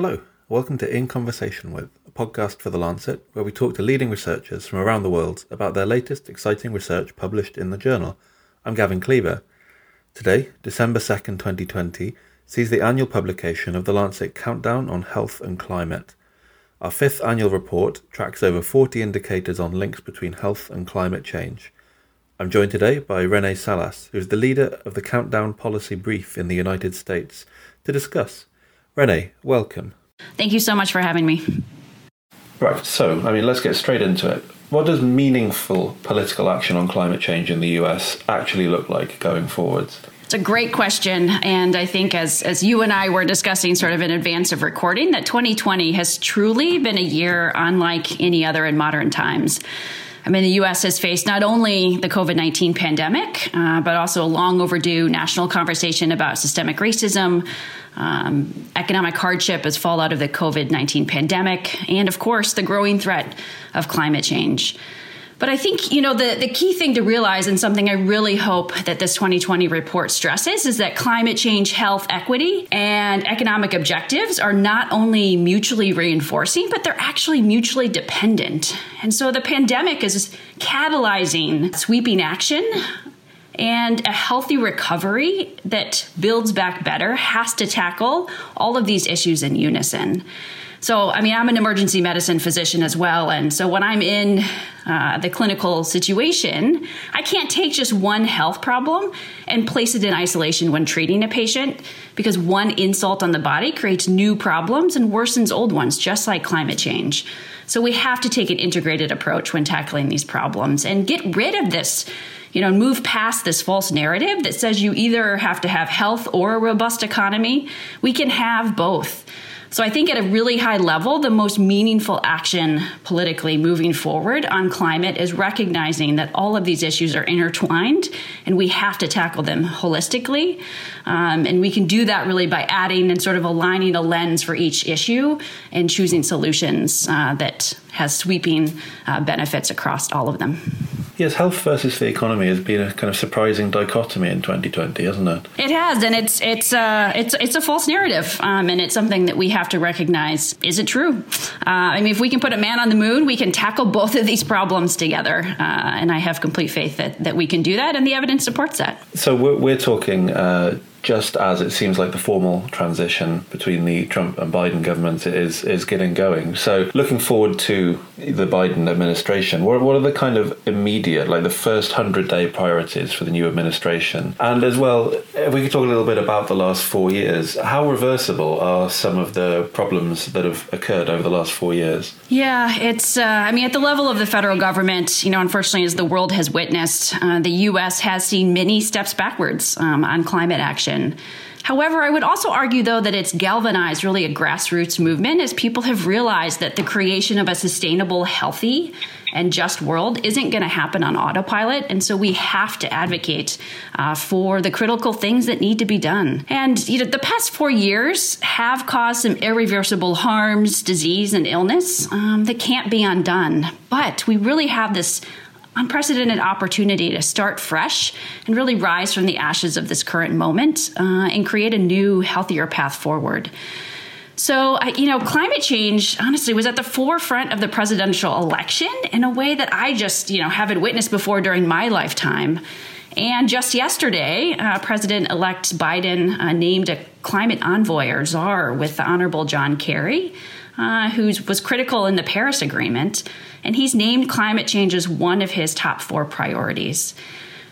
Hello, welcome to In Conversation With, a podcast for The Lancet, where we talk to leading researchers from around the world about their latest exciting research published in the journal. I'm Gavin Cleaver. Today, December 2nd, 2020, sees the annual publication of The Lancet Countdown on Health and Climate. Our fifth annual report tracks over 40 indicators on links between health and climate change. I'm joined today by Renee Salas, who is the leader of the Countdown Policy Brief in the United States, to discuss Renee, welcome. Thank you so much for having me. Right, so, I mean, let's get straight into it. What does meaningful political action on climate change in the US actually look like going forwards? It's a great question. And I think as, as you and I were discussing sort of in advance of recording, that 2020 has truly been a year unlike any other in modern times. I mean, the U.S. has faced not only the COVID 19 pandemic, uh, but also a long overdue national conversation about systemic racism, um, economic hardship as fallout of the COVID 19 pandemic, and of course, the growing threat of climate change. But I think, you know, the, the key thing to realize and something I really hope that this 2020 report stresses is that climate change, health, equity, and economic objectives are not only mutually reinforcing, but they're actually mutually dependent. And so the pandemic is catalyzing sweeping action and a healthy recovery that builds back better has to tackle all of these issues in unison. So, I mean, I'm an emergency medicine physician as well. And so when I'm in uh, the clinical situation, I can't take just one health problem and place it in isolation when treating a patient because one insult on the body creates new problems and worsens old ones, just like climate change. So we have to take an integrated approach when tackling these problems and get rid of this you know, move past this false narrative that says you either have to have health or a robust economy. We can have both. So I think at a really high level, the most meaningful action politically moving forward on climate is recognizing that all of these issues are intertwined and we have to tackle them holistically. Um, and we can do that really by adding and sort of aligning a lens for each issue and choosing solutions uh, that has sweeping uh, benefits across all of them. Yes, health versus the economy has been a kind of surprising dichotomy in 2020, hasn't it? It has, and it's it's uh, it's it's a false narrative, um, and it's something that we have to recognize. Is it true? Uh, I mean, if we can put a man on the moon, we can tackle both of these problems together, uh, and I have complete faith that that we can do that, and the evidence supports that. So we're, we're talking uh, just as it seems like the formal transition between the Trump and Biden governments is is getting going. So, looking forward to the Biden administration, what, what are the kind of immediate, like the first hundred day priorities for the new administration? And as well, if we could talk a little bit about the last four years, how reversible are some of the problems that have occurred over the last four years? Yeah, it's. Uh, I mean, at the level of the federal government, you know, unfortunately, as the world has witnessed, uh, the U.S. has seen many steps backwards um, on climate action However, I would also argue, though, that it's galvanized really a grassroots movement as people have realized that the creation of a sustainable, healthy, and just world isn't going to happen on autopilot. And so we have to advocate uh, for the critical things that need to be done. And you know, the past four years have caused some irreversible harms, disease, and illness um, that can't be undone. But we really have this unprecedented opportunity to start fresh and really rise from the ashes of this current moment uh, and create a new, healthier path forward. So, you know, climate change honestly was at the forefront of the presidential election in a way that I just, you know, haven't witnessed before during my lifetime. And just yesterday, uh, President elect Biden uh, named a climate envoy or czar with the Honorable John Kerry, uh, who was critical in the Paris Agreement and he's named climate change as one of his top four priorities.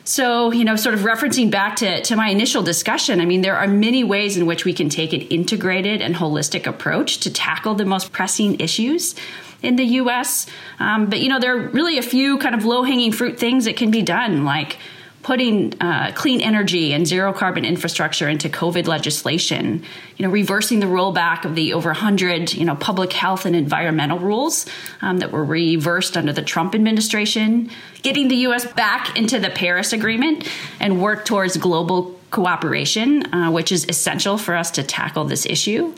So, you know, sort of referencing back to, to my initial discussion, I mean, there are many ways in which we can take an integrated and holistic approach to tackle the most pressing issues in the US. Um, but, you know, there are really a few kind of low hanging fruit things that can be done, like putting uh, clean energy and zero carbon infrastructure into COVID legislation, you know, reversing the rollback of the over 100, you know, public health and environmental rules um, that were reversed under the Trump administration, getting the U.S. back into the Paris Agreement and work towards global cooperation, uh, which is essential for us to tackle this issue.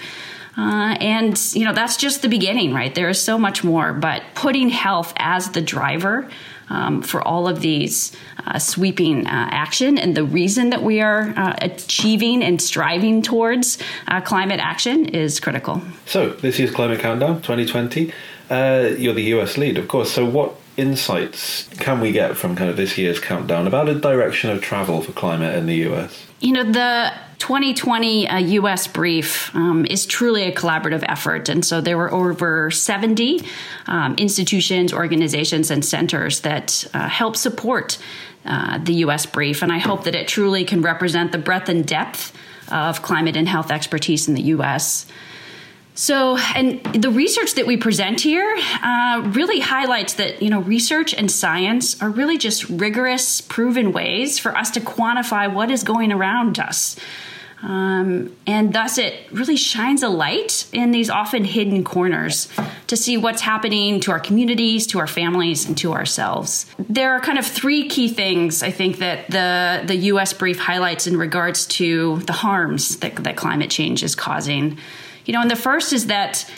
Uh, and, you know, that's just the beginning, right? There is so much more, but putting health as the driver um, for all of these uh, sweeping uh, action. And the reason that we are uh, achieving and striving towards uh, climate action is critical. So, this is Climate Countdown 2020. Uh, you're the US lead, of course. So, what insights can we get from kind of this year's countdown about a direction of travel for climate in the US? You know, the 2020 uh, US brief um, is truly a collaborative effort. And so there were over 70 um, institutions, organizations, and centers that uh, help support uh, the US brief. And I hope that it truly can represent the breadth and depth of climate and health expertise in the US. So, and the research that we present here uh, really highlights that, you know, research and science are really just rigorous, proven ways for us to quantify what is going around us. Um, and thus, it really shines a light in these often hidden corners to see what's happening to our communities, to our families, and to ourselves. There are kind of three key things I think that the, the US brief highlights in regards to the harms that, that climate change is causing. You know, and the first is that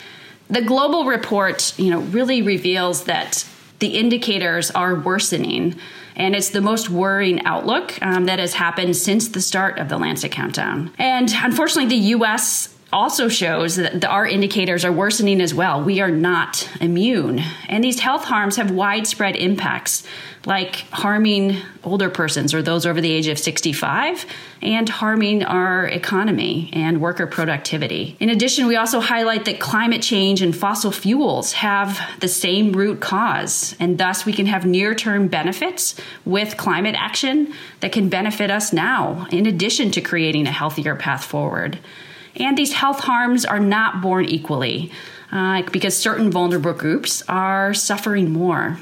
the global report, you know, really reveals that the indicators are worsening. And it's the most worrying outlook um, that has happened since the start of the Lancet Countdown. And unfortunately, the US also shows that our indicators are worsening as well. We are not immune. And these health harms have widespread impacts, like harming older persons or those over the age of 65 and harming our economy and worker productivity. In addition, we also highlight that climate change and fossil fuels have the same root cause, and thus we can have near term benefits with climate action that can benefit us now, in addition to creating a healthier path forward. And these health harms are not borne equally uh, because certain vulnerable groups are suffering more.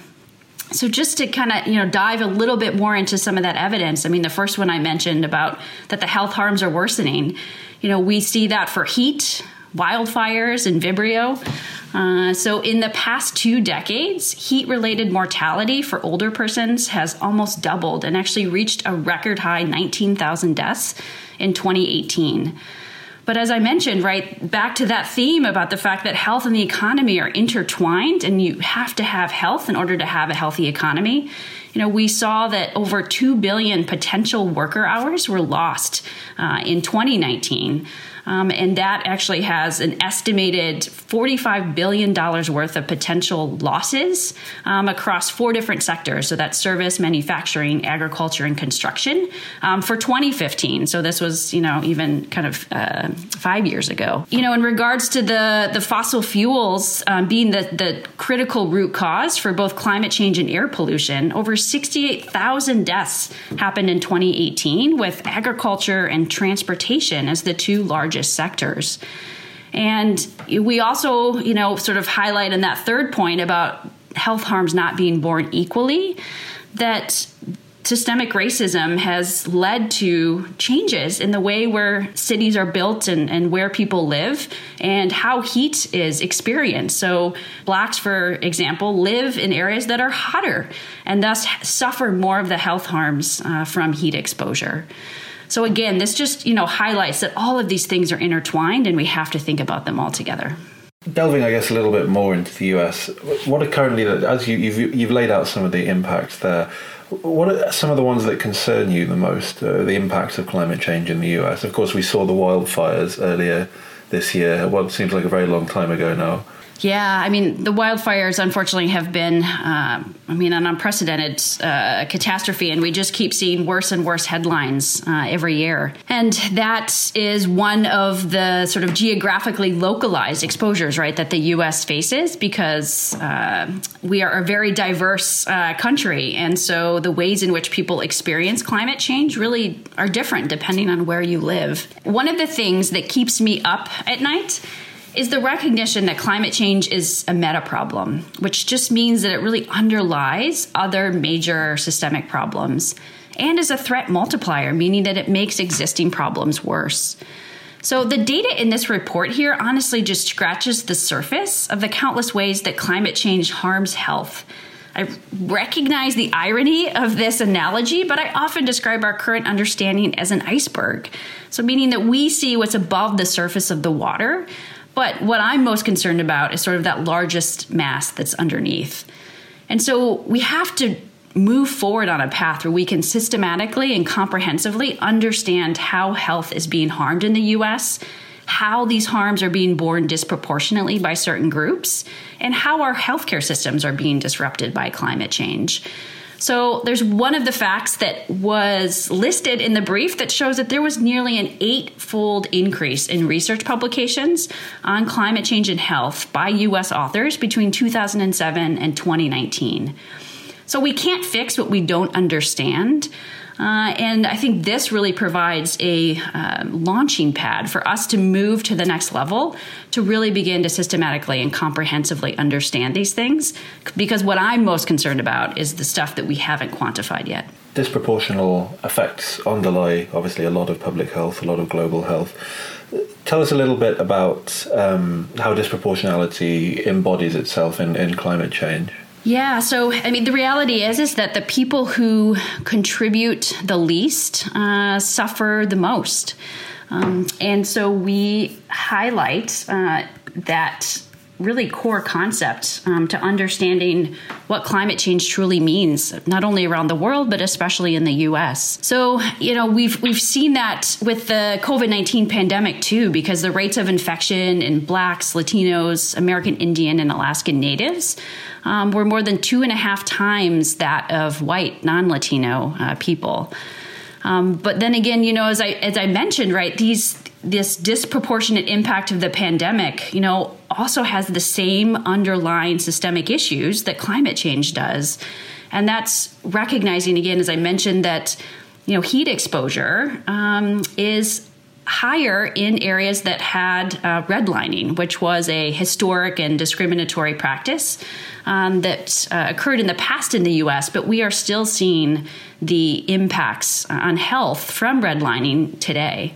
So just to kind of you know dive a little bit more into some of that evidence. I mean, the first one I mentioned about that the health harms are worsening. You know, we see that for heat, wildfires, and Vibrio. Uh, so, in the past two decades, heat related mortality for older persons has almost doubled and actually reached a record high 19,000 deaths in 2018. But as I mentioned, right, back to that theme about the fact that health and the economy are intertwined and you have to have health in order to have a healthy economy. You know, we saw that over 2 billion potential worker hours were lost uh, in 2019. Um, and that actually has an estimated $45 billion worth of potential losses um, across four different sectors. So that's service, manufacturing, agriculture, and construction um, for 2015. So this was, you know, even kind of uh, five years ago. You know, in regards to the, the fossil fuels um, being the, the critical root cause for both climate change and air pollution, over 68,000 deaths happened in 2018 with agriculture and transportation as the two largest sectors. And we also, you know, sort of highlight in that third point about health harms not being borne equally that systemic racism has led to changes in the way where cities are built and, and where people live and how heat is experienced. So, blacks, for example, live in areas that are hotter and thus suffer more of the health harms uh, from heat exposure. So again, this just, you know, highlights that all of these things are intertwined and we have to think about them all together. Delving, I guess, a little bit more into the US, what are currently, as you, have you've, you've laid out some of the impacts there, what are some of the ones that concern you the most, uh, the impacts of climate change in the US? Of course, we saw the wildfires earlier this year, what seems like a very long time ago now. Yeah, I mean, the wildfires unfortunately have been, uh, I mean, an unprecedented uh, catastrophe, and we just keep seeing worse and worse headlines uh, every year. And that is one of the sort of geographically localized exposures, right, that the U.S. faces because uh, we are a very diverse uh, country. And so the ways in which people experience climate change really are different depending on where you live. One of the things that keeps me up at night is the recognition that climate change is a meta problem, which just means that it really underlies other major systemic problems and is a threat multiplier, meaning that it makes existing problems worse. So, the data in this report here honestly just scratches the surface of the countless ways that climate change harms health. I recognize the irony of this analogy, but I often describe our current understanding as an iceberg. So, meaning that we see what's above the surface of the water, but what I'm most concerned about is sort of that largest mass that's underneath. And so we have to move forward on a path where we can systematically and comprehensively understand how health is being harmed in the US, how these harms are being borne disproportionately by certain groups, and how our healthcare systems are being disrupted by climate change. So there's one of the facts that was listed in the brief that shows that there was nearly an eight fold increase in research publications on climate change and health by US authors between 2007 and 2019. So we can't fix what we don't understand. Uh, and I think this really provides a uh, launching pad for us to move to the next level to really begin to systematically and comprehensively understand these things. Because what I'm most concerned about is the stuff that we haven't quantified yet. Disproportional effects underlie, obviously, a lot of public health, a lot of global health. Tell us a little bit about um, how disproportionality embodies itself in, in climate change. Yeah, so I mean, the reality is is that the people who contribute the least uh, suffer the most, um, and so we highlight uh, that really core concept um, to understanding what climate change truly means, not only around the world but especially in the U.S. So you know we've we've seen that with the COVID nineteen pandemic too, because the rates of infection in Blacks, Latinos, American Indian, and Alaskan Natives um, were more than two and a half times that of white non Latino uh, people. Um, but then again, you know, as I as I mentioned, right, these this disproportionate impact of the pandemic, you know, also has the same underlying systemic issues that climate change does. And that's recognizing, again, as I mentioned, that, you know, heat exposure um, is higher in areas that had uh, redlining, which was a historic and discriminatory practice um, that uh, occurred in the past in the US, but we are still seeing the impacts on health from redlining today.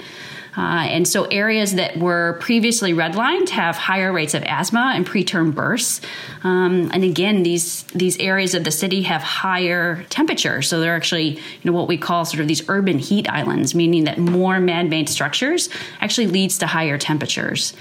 Uh, and so areas that were previously redlined have higher rates of asthma and preterm births. Um, and again, these these areas of the city have higher temperatures, so they're actually you know what we call sort of these urban heat islands, meaning that more man-made structures actually leads to higher temperatures.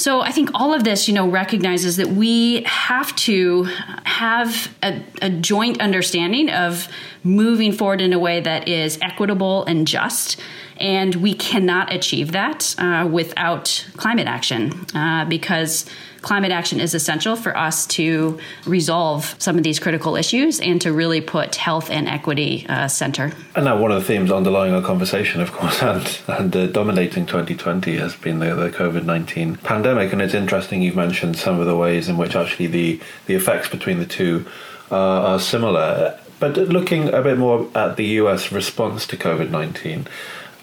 So I think all of this, you know, recognizes that we have to have a, a, joint understanding of moving forward in a way that is equitable and just. And we cannot achieve that uh, without climate action uh, because climate action is essential for us to resolve some of these critical issues and to really put health and equity uh, center. And now, one of the themes underlying our conversation, of course, and, and uh, dominating 2020 has been the, the COVID 19 pandemic. And it's interesting you've mentioned some of the ways in which actually the, the effects between the two uh, are similar. But looking a bit more at the US response to COVID 19,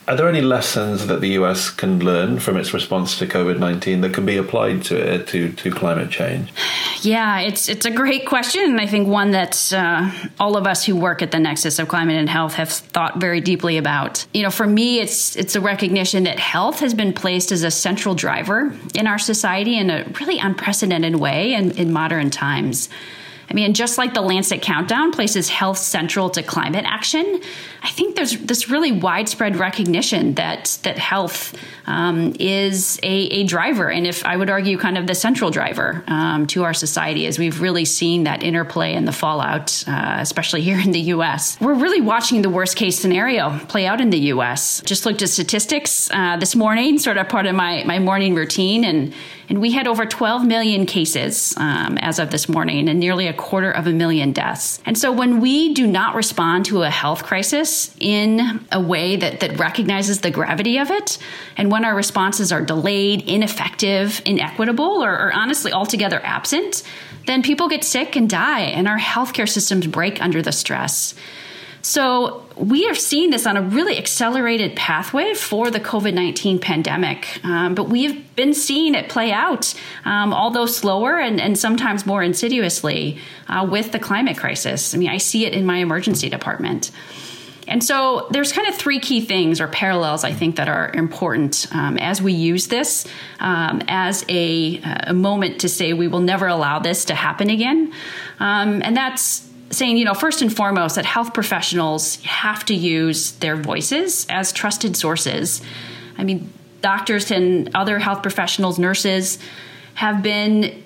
are there any lessons that the US can learn from its response to COVID nineteen that can be applied to to to climate change? Yeah, it's it's a great question, and I think one that uh, all of us who work at the nexus of climate and health have thought very deeply about. You know, for me, it's it's a recognition that health has been placed as a central driver in our society in a really unprecedented way in, in modern times. I mean, just like the Lancet Countdown places health central to climate action, I think there's this really widespread recognition that that health um, is a, a, driver, and if I would argue, kind of the central driver um, to our society, as we've really seen that interplay and the fallout, uh, especially here in the U.S. We're really watching the worst case scenario play out in the U.S. Just looked at statistics uh, this morning, sort of part of my my morning routine, and and we had over 12 million cases um, as of this morning and nearly a quarter of a million deaths. And so when we do not respond to a health crisis in a way that, that recognizes the gravity of it, and when our responses are delayed, ineffective, inequitable, or, or honestly altogether absent, then people get sick and die, and our healthcare systems break under the stress. So we are seeing this on a really accelerated pathway for the COVID 19 pandemic, um, but we have been seeing it play out, um, although slower and, and, sometimes more insidiously, uh, with the climate crisis. I mean, I see it in my emergency department. And so there's kind of three key things or parallels I think that are important um, as we use this um, as a, a, moment to say we will never allow this to happen again. Um, and that's saying, you know, first and foremost, that health professionals have to use their voices as trusted sources. I mean, doctors and other health professionals, nurses, have been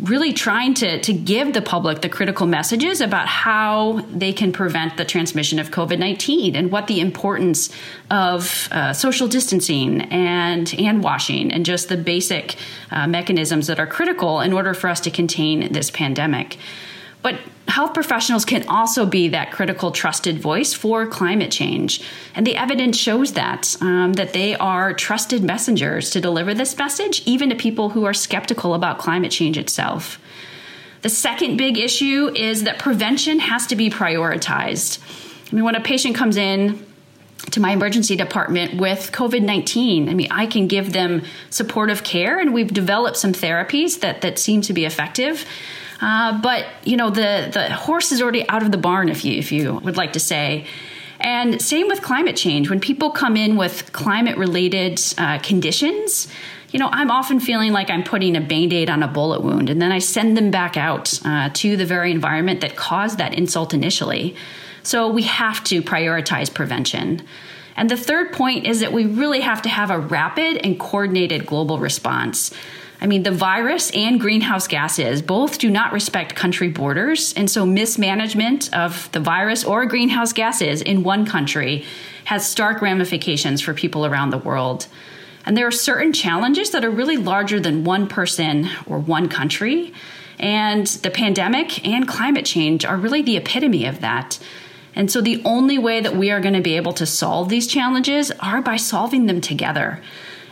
really trying to, to give the public the critical messages about how they can prevent the transmission of COVID 19 and what the importance of uh, social distancing and hand washing and just the basic uh, mechanisms that are critical in order for us to contain this pandemic. But health professionals can also be that critical, trusted voice for climate change. And the evidence shows that, um, that they are trusted messengers to deliver this message, even to people who are skeptical about climate change itself. The second big issue is that prevention has to be prioritized. I mean, when a patient comes in, to my emergency department with COVID 19. I mean, I can give them supportive care, and we've developed some therapies that, that seem to be effective. Uh, but you know, the the horse is already out of the barn, if you if you would like to say. And same with climate change. When people come in with climate related uh, conditions, you know, I'm often feeling like I'm putting a band aid on a bullet wound, and then I send them back out uh, to the very environment that caused that insult initially. So we have to prioritize prevention. And the third point is that we really have to have a rapid and coordinated global response. I mean, the virus and greenhouse gases both do not respect country borders. And so, mismanagement of the virus or greenhouse gases in one country has stark ramifications for people around the world. And there are certain challenges that are really larger than one person or one country. And the pandemic and climate change are really the epitome of that. And so, the only way that we are going to be able to solve these challenges are by solving them together.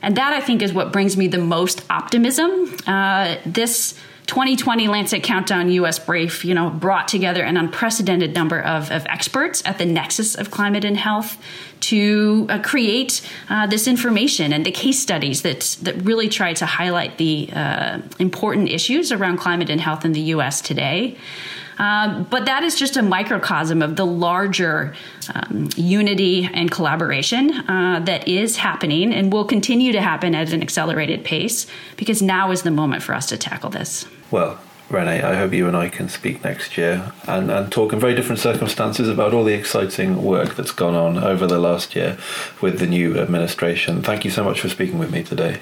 And that I think is what brings me the most optimism. Uh, this 2020 Lancet Countdown US Brief, you know, brought together an unprecedented number of, of experts at the nexus of climate and health to uh, create uh, this information and the case studies that that really try to highlight the uh, important issues around climate and health in the U.S. today. Um, but that is just a microcosm of the larger um, unity and collaboration uh, that is happening and will continue to happen at an accelerated pace because now is the moment for us to tackle this. Well, Renee, I hope you and I can speak next year and, and talk in very different circumstances about all the exciting work that's gone on over the last year with the new administration. Thank you so much for speaking with me today.